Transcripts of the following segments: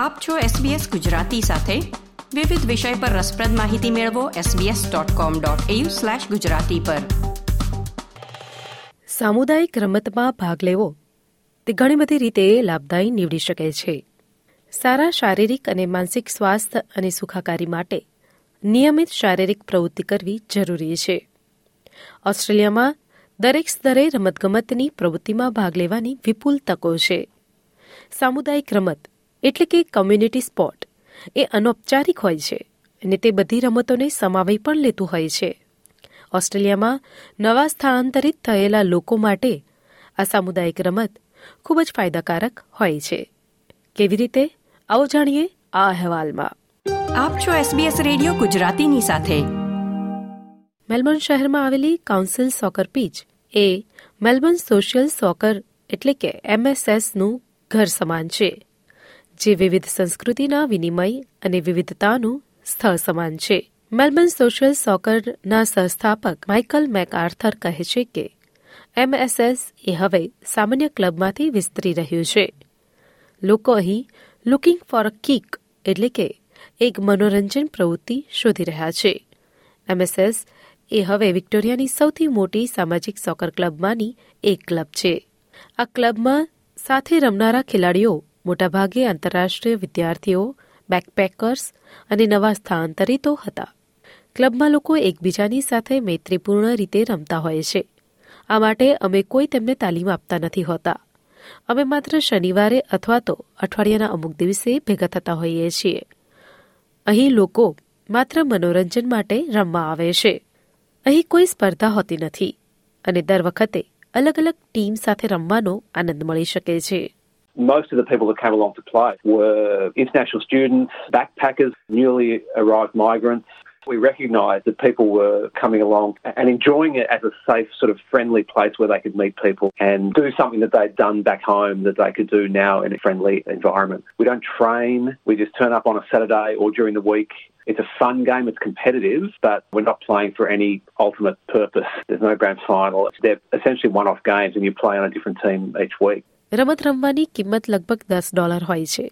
આપ છો SBS ગુજરાતી સાથે. વિવિધ વિષય પર રસપ્રદ માહિતી મેળવો sbs.com.au/gujarati પર. સામુદાયિક રમતમાં ભાગ લેવો, તે ઘણી બધી રીતે લાભદાયી નીવડી શકે છે. સારા શારીરિક અને માનસિક સ્વાસ્થ્ય અને સુખાકારી માટે નિયમિત શારીરિક પ્રવૃત્તિ કરવી જરૂરી છે. ઓસ્ટ્રેલિયામાં દરેક સ્તરે રમતગમતની પ્રવૃત્તિમાં ભાગ લેવાની વિપુલ તકો છે. સામુદાયિક રમત એટલે કે કમ્યુનિટી સ્પોર્ટ એ અનૌપચારિક હોય છે અને તે બધી રમતોને સમાવી પણ લેતું હોય છે. ઓસ્ટ્રેલિયામાં નવા સ્થળાંતરિત થયેલા લોકો માટે આ સામુદાયિક રમત ખૂબ જ ફાયદાકારક હોય છે. કેવી રીતે? આવો જાણીએ આ અહેવાલમાં. આપ છો SBS રેડિયો ગુજરાતીની સાથે. મેલબર્ન શહેરમાં આવેલી કાઉન્સિલ સોકર પીચ એ મેલબર્ન સોશિયલ સોકર એટલે કે એમએસએસનું ઘર સમાન છે. જે વિવિધ સંસ્કૃતિના વિનિમય અને વિવિધતાનું સ્થળ સમાન છે. મેલબર્ન સોશિયલ સોકરના સહસ્થાપક માઇકલ મેકઆર્થર કહે છે કે એમએસએસ એ હવે સામાન્ય ક્લબમાંથી વિસ્તરી રહ્યું છે. લોકો અહીં લુકિંગ ફોર અ કિક એટલે કે એક મનોરંજન પ્રવૃત્તિ શોધી રહ્યા છે. એમએસએસ એ હવે વિક્ટોરિયાની સૌથી મોટી સામાજિક સોકર ક્લબમાંની એક ક્લબ છે. આ ક્લબમાં સાથે રમનારા ખેલાડીઓ મોટાભાગે આંતરરાષ્ટ્રીય વિદ્યાર્થીઓ બેકપેકર્સ અને નવા સ્થાનાંતરિતો હતા. ક્લબમાં લોકો એકબીજાની સાથે મૈત્રીપૂર્ણ રીતે રમતા હોય છે. આ માટે અમે કોઈ તેમને તાલીમ આપતા નથી હોતા. અમે માત્ર શનિવારે અથવા તો અઠવાડિયાના અમુક દિવસે ભેગા થતા હોઈએ છીએ. અહીં લોકો માત્ર મનોરંજન માટે રમવા આવે છે. અહીં કોઈ સ્પર્ધા હોતી નથી અને દર વખતે અલગ અલગ ટીમ સાથે રમવાનો આનંદ મળી શકે છે. Most of the people that came along to play were international students, backpackers, newly arrived migrants. We recognised that people were coming along and enjoying it as a safe, sort of friendly place where they could meet people and do something that they'd done back home that they could do now in a friendly environment. We don't train, we just turn up on a Saturday or during the week. It's a fun game, it's competitive, but we're not playing for any ultimate purpose. There's no grand final. They're essentially one off games and you play on a different team each week. રમત રમવાની કિંમત લગભગ દસ dollar હોય છે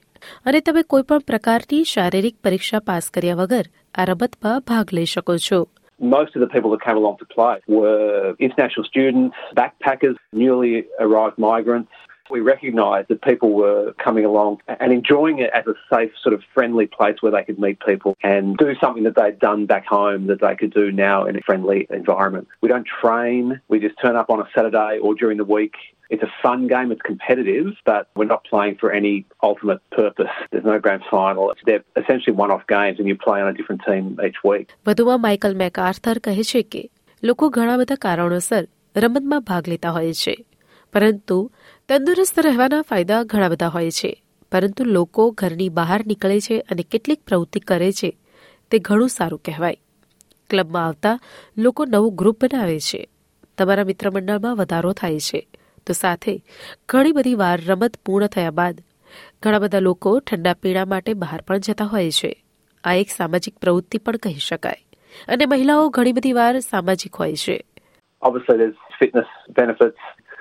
અને તમે કોઈપણ પ્રકારની શારીરિક પરીક્ષા પાસ કર્યા વગર આ રમતમાં ભાગ લઈ શકો છો Most of the people that came along to play were international students, backpackers, newly arrived migrants. We recognised that people were coming along and enjoying it as a safe, sort of friendly place where they could meet people and do something that they'd done back home that they could do now in a friendly environment. We don't train, we just turn up on a Saturday or during the week it's a fun game, it's competitive, but we're not playing for any ultimate purpose. There's no grand final. They're essentially one off games and you play on a different team each week. વધુમાં Michael MacArthur કહે છે કે લોકો ઘણા બધા કારણોસર રમતમાં ભાગ લેતા હોય છે પરંતુ તંદુરસ્ત રહેવાના ફાયદા ઘણા બધા હોય છે પરંતુ લોકો ઘરની બહાર નીકળે છે અને કેટલીક પ્રવૃત્તિ કરે છે તે ઘણું સારું કહેવાય ક્લબમાં આવતા લોકો નવું ગ્રુપ બનાવે છે તમારા મિત્રમંડળમાં વધારો થાય છે તો સાથે ઘણી બધી વાર રમત પૂર્ણ થયા બાદ ઘણા બધા લોકો ઠંડા પીણા માટે બહાર પણ જતા હોય છે આ એક સામાજિક પ્રવૃત્તિ પણ કહી શકાય અને મહિલાઓ ઘણી બધી વાર સામાજિક હોય છે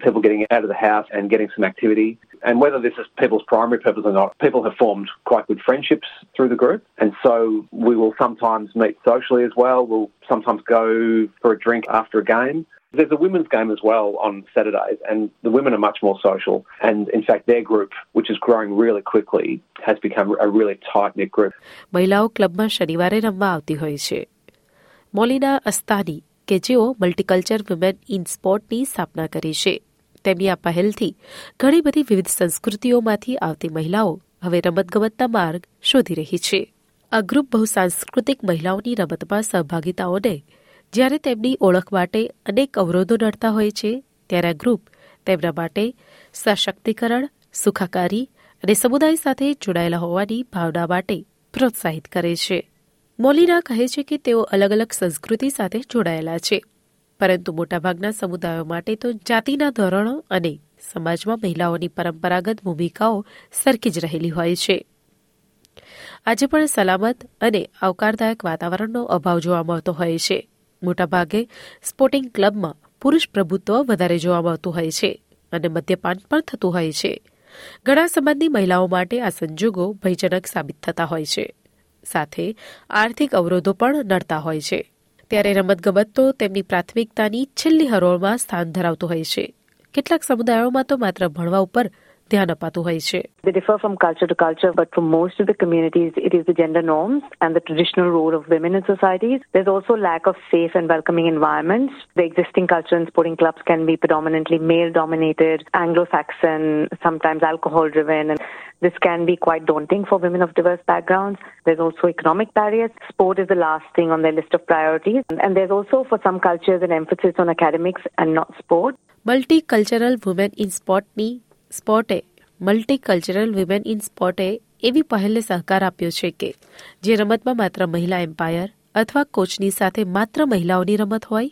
people getting out of the house and getting some activity. And whether this is people's primary purpose or not, people have formed quite good friendships through the group. And so we will sometimes meet socially as well. We'll sometimes go for a drink after a game. There's a women's game as well on Saturdays, and the women are much more social. And in fact, their group, which is growing really quickly, has become a really tight knit group. મહિલાઓ ક્લબમાં શનિવારે રમવા આવતી હોય છે મોલિના અસ્તાની કે જેઓ મલ્ટીકલ્ચર women in સ્પોર્ટની સ્થાપના કરી છે તેમની આ પહેલથી ઘણી બધી વિવિધ સંસ્કૃતિઓમાંથી આવતી મહિલાઓ હવે રમતગમતના માર્ગ શોધી રહી છે આ ગ્રુપ બહુ સાંસ્કૃતિક મહિલાઓની રમતમાં સહભાગિતાઓને જ્યારે તેમની ઓળખ માટે અનેક અવરોધો નડતા હોય છે, ત્યારે આ ગ્રુપ તેમના માટે સશક્તિકરણ, સુખાકારી અને સમુદાય સાથે જોડાયેલા હોવાની ભાવના માટે પ્રોત્સાહિત કરે છે. મોલીના કહે છે કે તેઓ અલગ અલગ સંસ્કૃતિ સાથે જોડાયેલા છે, પરંતુ મોટાભાગના સમુદાયો માટે તો જાતિના ધોરણો અને સમાજમાં મહિલાઓની પરંપરાગત ભૂમિકાઓ સરખી જ રહેલી હોય છે. આજે પણ સલામત અને આવકારદાયક વાતાવરણનો અભાવ જોવા મળતો હોય છે. મોટાભાગે સ્પોર્ટિંગ ક્લબમાં પુરુષ પ્રભુત્વ વધારે જોવા મળતું હોય છે અને મદ્યપાન પણ થતું હોય છે. ઘણા સંબંધી મહિલાઓ માટે આ સંજોગો ભયજનક સાબિત થતા હોય છે. સાથે આર્થિક અવરોધો પણ નડતા હોય છે. ત્યારે રમતગમત તો તેમની પ્રાથમિકતાની છેલ્લી હરોળમાં સ્થાન ધરાવતું હોય છે. કેટલાક સમુદાયોમાં તો માત્ર ભણવા ઉપર ધ્યાન અપાતું હોય છે They differ from culture to culture, but for most of the communities, it is the gender norms and the traditional role of women in societies. There's also lack of safe and welcoming environments. The existing culture and sporting clubs can be predominantly male-dominated, Anglo-Saxon, sometimes alcohol-driven, and this can be quite daunting for women of diverse backgrounds. There's also economic barriers. Sport is the last thing on their list of priorities. And there's also, for some cultures, an emphasis on academics and not sport. Multicultural women in સ્પોર્ટની સ્પોર્ટે, multicultural women in સ્પોર્ટે એવી પહેલને સહકાર આપ્યો છે કે, જે રમતમાં માત્ર મહિલા એમ્પાયર અથવા કોચની સાથે માત્ર મહિલાઓની રમત હોય,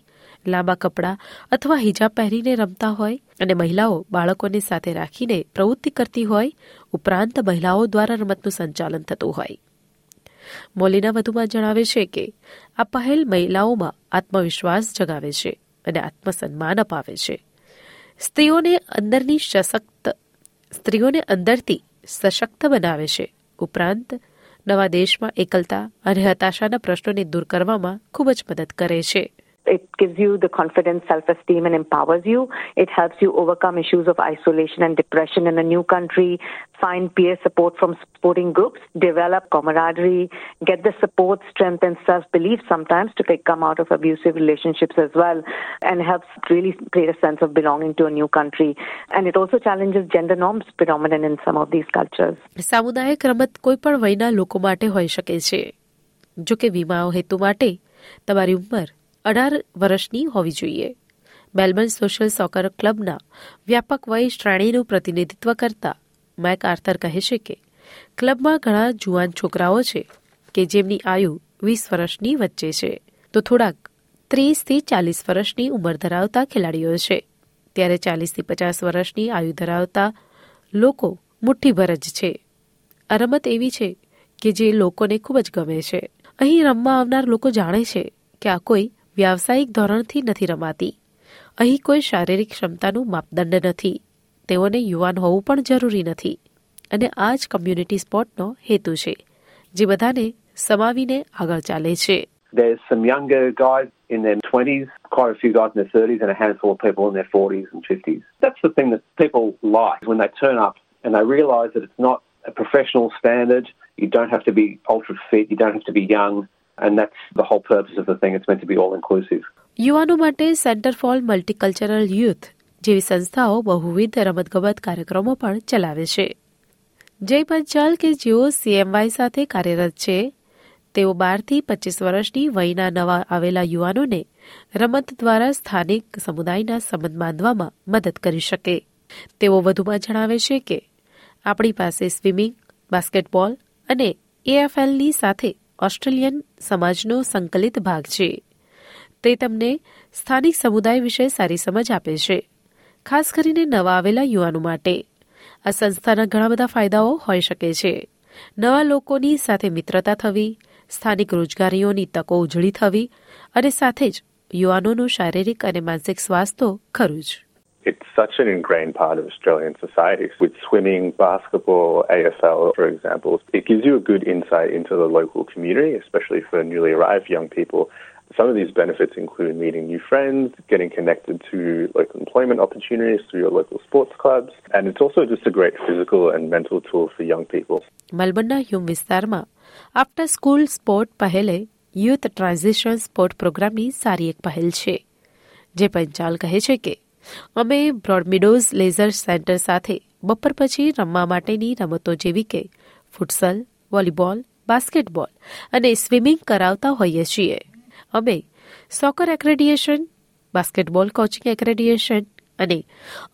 લાંબા કપડાં અથવા હિજાબ પહેરીને રમતા હોય અને મહિલાઓ બાળકોને સાથે રાખીને પ્રવૃત્તિ કરતી હોય, ઉપરાંત મહિલાઓ દ્વારા રમતનું સંચાલન થતું હોય. મોલીના વધુમાં જણાવે છે કે, આ પહેલ મહિલાઓમાં આત્મવિશ્વાસ જગાવે છે અને આત્મસન્માન અપાવે છે. સ્ત્રીઓને અંદરની સશક્ત સ્ત્રીઓને અંદરથી સશક્ત બનાવે છે. ઉપરાંત, નવા દેશમાં એકલતા અને હતાશાના પ્રશ્નોને દૂર કરવામાં ખૂબ જ મદદ કરે છે. It gives you the confidence, self esteem, and empowers you. It helps you overcome issues of isolation and depression in a new country, find peer support from sporting groups, develop camaraderie, get the support, strength, and self belief sometimes to come out of abusive relationships as well, and helps really create a sense of belonging to a new country. And it also challenges gender norms predominant in some of these cultures. સામુદાયિક રમત કોઈ પણ વયના લોકો માટે હોઈ શકે છે જો કે વીમા હેતુ માટે તમારી ઉંમર અઢાર વર્ષની હોવી જોઈએ. મેલબર્ન સોશિયલ સોકર ક્લબના વ્યાપક વય શ્રેણીનું પ્રતિનિધિત્વ કરતા મેક આર્થર કહે છે કે, ક્લબમાં ઘણા જુવાન છોકરાઓ છે કે જેમની આયુ વીસ વર્ષની વચ્ચે છે. તો થોડાક ત્રીસથી ચાલીસ વર્ષની ઉંમર ધરાવતા ખેલાડીઓ છે. ત્યારે ચાલીસથી પચાસ વર્ષની આયુ ધરાવતા લોકો મુઠ્ઠીભર જ છે. આ રમત એવી છે કે જે લોકોને ખૂબ જ ગમે છે. અહીં રમવા આવનાર લોકો જાણે છે કે આ કોઈ વ્યાવસાયિક ધોરણથી નથી રમાતી અહીં કોઈ શારીરિક ક્ષમતાનું માપદંડ નથી તેઓને યુવાન હોવું પણ જરૂરી નથી અને આ જ કમ્યુનિટી સ્પોર્ટનો હેતુ છે જે બધાને સમાવીને આગળ ચાલે છે There's some younger guys in their 20s, quite a few guys in their 30s, and a handful of people in their 40s and 50s. That's the thing that people like when they turn up and they realize that it's not a professional standard. You don't have to be ultra fit, you don't have to be young, and that's the whole purpose of the thing. It's meant to be all inclusive. યુવાનો માટે centre for multicultural youth જેવી સંસ્થાઓ બહુવિધ રમતગમત કાર્યક્રમો પણ ચલાવે છે જય પંચાલ કે જેઓ સીએમવાય સાથે કાર્યરત છે, તેઓ બારથી પચીસ વર્ષની વયના નવા આવેલા યુવાનોને રમત દ્વારા સ્થાનિક સમુદાયના સંબંધ બાંધવામાં મદદ કરી શકે તેઓ વધુમાં જણાવે છે કે આપણી પાસે સ્વિમિંગ, બાસ્કેટબોલ અને એએફએલની સાથે ઓસ્ટ્રેલિયન સમાજનો સંકલિત ભાગ છે. તે તમને સ્થાનિક સમુદાય વિશે સારી સમજ આપે છે. ખાસ કરીને નવા આવેલા યુવાનો માટે. આ સંસ્થાના ઘણા બધા ફાયદાઓ હોઈ શકે છે. નવા લોકોની સાથે મિત્રતા થવી, સ્થાનિક રોજગારીઓની તકો ઉજળી થવી અને સાથે જ યુવાનોનું શારીરિક અને માનસિક સ્વાસ્થ્ય ખરું જ. It's such an ingrained part of Australian society. With swimming, basketball, AFL, for example, it gives you a good insight into the local community, especially for newly arrived young people. Some of these benefits include meeting new friends, getting connected to local employment opportunities through your local sports clubs, and it's also just a great physical and mental tool for young people. મલબર્નના Hume વિસ્તારમાં after school sport પહેલે youth transition sport પ્રોગ્રામની સારી એક પહેલ છે જે પંચાલ કહે છે કે અમે બ્રોડમિડોઝ લેઝર સેન્ટર સાથે બપોર પછી રમવા માટેની રમતો જેવી કે ફૂટસલ, વોલીબોલ, બાસ્કેટબોલ અને સ્વિમિંગ કરાવતા હોઈએ છીએ. અમે soccer accreditation, basketball coaching accreditation અને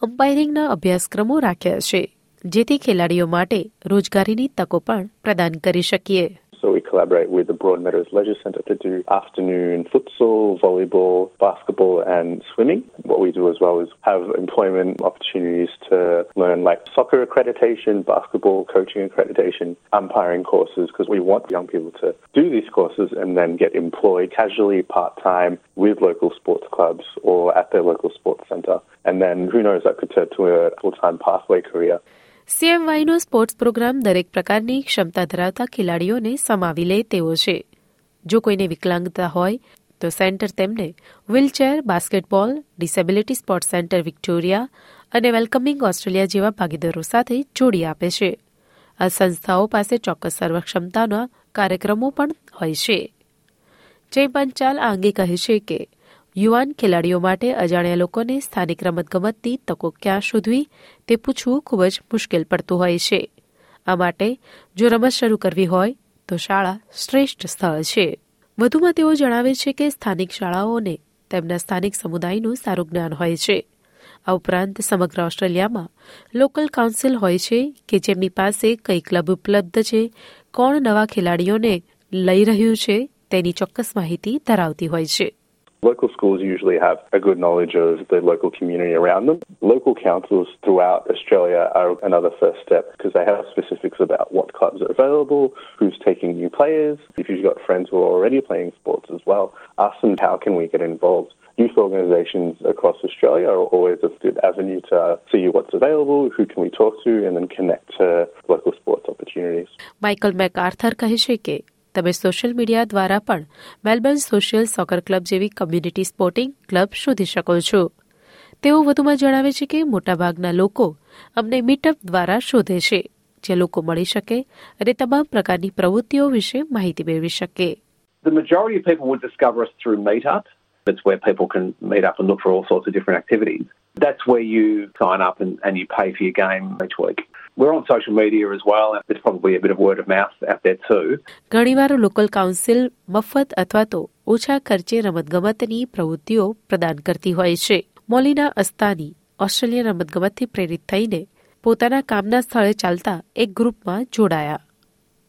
અમ્પાયરિંગના અભ્યાસક્રમો રાખ્યા છે, જેથી ખેલાડીઓ માટે રોજગારીની તકો પણ પ્રદાન કરી શકીએ. So we collaborate with the Broadmeadows Leisure Centre to do afternoon futsal, volleyball, basketball and swimming. What we do as well is have employment opportunities to learn like soccer accreditation, basketball coaching accreditation, umpiring courses because we want young people to do these courses and then get employed casually part-time with local sports clubs or at their local sports centre. And then who knows, that could turn to a full-time pathway career. સીએમવાયનો sports programme દરેક પ્રકારની ક્ષમતા ધરાવતા ખેલાડીઓને સમાવી લે તેવો છે. જો કોઈને વિકલાંગતા હોય, તો સેન્ટર તેમને wheelchair, basketball, disability sports centre Victoria અને વેલકમિંગ ઓસ્ટ્રેલિયા જેવા ભાગીદારો સાથે જોડી આપે છે. આ સંસ્થાઓ પાસે ચોક્કસ સર્વક્ષમતાના કાર્યક્રમો પણ હોય છે. જય પંચાલ આ અંગે કહે છે કે યુવાન ખેલાડીઓ માટે અજાણ્યા લોકોને સ્થાનિક રમતગમતની તકો ક્યાં શોધવી તે પૂછવું ખૂબ જ મુશ્કેલ પડતું હોય છે. આ માટે જો રમત શરૂ કરવી હોય તો શાળા શ્રેષ્ઠ સ્થળ છે. વધુમાં તેઓ જણાવે છે કે સ્થાનિક શાળાઓને તેમના સ્થાનિક સમુદાયનું સારું જ્ઞાન હોય છે. આ ઉપરાંત સમગ્ર ઓસ્ટ્રેલિયામાં લોકલ કાઉન્સિલ હોય છે કે જેમની પાસે કઈ ક્લબ ઉપલબ્ધ છે, કોણ નવા ખેલાડીઓને લઈ રહ્યું છે તેની ચોક્કસ માહિતી ધરાવતી હોય છે. Local schools usually have a good knowledge of the local community around them. Local councils throughout Australia are another first step because they have specifics about what clubs are available, who's taking new players. If you've got friends who are already playing sports as well, ask them how can we get involved. Youth organisations across Australia are always a good avenue to see what's available, who can we talk to, and then connect to local sports opportunities. Michael MacArthur કહે છે કે તમે social media દ્વારા પણ Melbourne social soccer club જેવી community sporting club શોધી શકો છો તેઓ વધુમાં જણાવે છે કે મોટાભાગના લોકો અમને મીટઅપ દ્વારા શોધે છે જે લોકો મળી શકે અને તમામ પ્રકારની પ્રવૃત્તિઓ વિશે માહિતી મેળવી શકે The majority of people would discover us through Meetup. That's where people can meet up and look for all sorts of different activities. That's where you sign up and, and you pay for your game each week. ઘણીવાર local council મફત અથવા તો ઓછા ખર્ચે રમતગમતની પ્રવૃત્તિઓ પ્રદાન કરતી હોય છે. મોલિના અસ્તાની ઓસ્ટ્રેલિયન રમતગમતથી પ્રેરિત થઈને પોતાના કામના સ્થળે ચાલતા એક ગ્રુપમાં જોડાયા.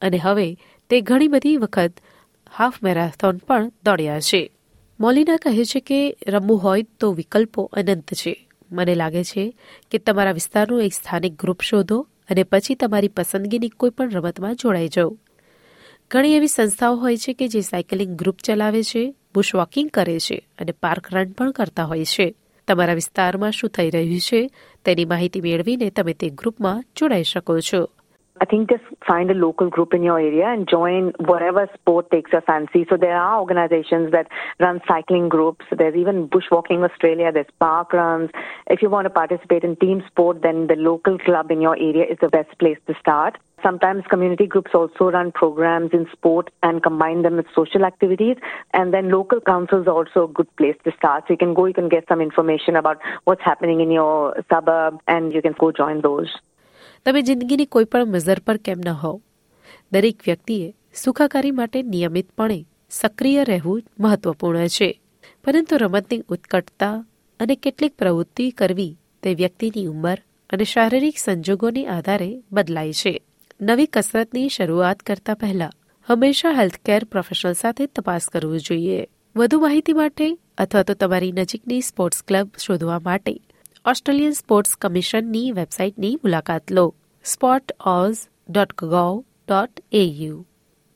અને હવે તે ઘણી બધી વખત હાફ મેરાથોન પણ દોડ્યા છે. મોલિના કહે છે કે રમવું હોય તો વિકલ્પો અનંત છે. મને લાગે છે કે તમારા વિસ્તારનું એક સ્થાનિક ગ્રુપ શોધો અને પછી તમારી પસંદગીની કોઈ પણ રમતમાં જોડાઈ જાઓ. ઘણી એવી સંસ્થાઓ હોય છે કે જે સાયકલિંગ ગ્રુપ ચલાવે છે બુશ વોકિંગ કરે છે અને પાર્ક રન પણ કરતા હોય છે. તમારા વિસ્તારમાં શું થઈ રહ્યું છે તેની માહિતી મેળવીને તમે તે ગ્રુપમાં જોડાઈ શકો છો. I think just find a local group in your area and join whatever sport takes your fancy. So there are organizations that run cycling groups. There's even Bushwalking Australia. There's park runs. If you want to participate in team sport, then the local club in your area is the best place to start. Sometimes community groups also run programs in sport and combine them with social activities. And then local councils are also a good place to start. So you can go, you can get some information about what's happening in your suburb and you can go join those. તમે જિંદગીની કોઈ પણ મઝર પર કેમ ન હોવ. દરેક વ્યક્તિએ સુખાકારી માટે નિયમિતપણે સક્રિય રહેવું મહત્વપૂર્ણ છે. પરંતુ રમતની ઉત્કટતા અને કેટલીક પ્રવૃત્તિ કરવી તે વ્યક્તિની ઉંમર અને શારીરિક સંજોગોની આધારે બદલાય છે. નવી કસરતની શરૂઆત કરતા પહેલા હંમેશા હેલ્થકેર પ્રોફેશનલ સાથે તપાસ કરવું જોઈએ. વધુ માહિતી માટે અથવા તો તમારી નજીકની સ્પોર્ટ્સ ક્લબ શોધવા માટે ઓસ્ટ્રેલિયન સ્પોર્ટ્સ કમિશનની વેબસાઇટની મુલાકાત લો. Sport Aus dot gov dot AU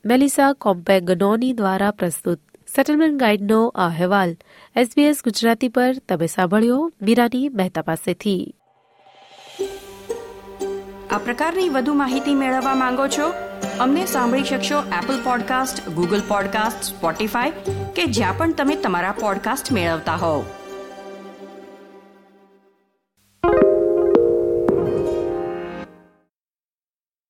Melissa કોમ્પેગનોની દ્વારા પ્રસ્તુત સેટલમેન્ટ ગાઈડનો આ અહેવાલ એસબીએસ ગુજરાતી પર તમે સાંભળ્યો મીરાની મહેતા પાસેથી. આ પ્રકારની વધુ માહિતી મેળવવા માંગો છો? અમને સાંભળી શકશો Apple podcast Google podcast Spotify કે જ્યાં પણ તમે તમારા પોડકાસ્ટ મેળવતા હોવ.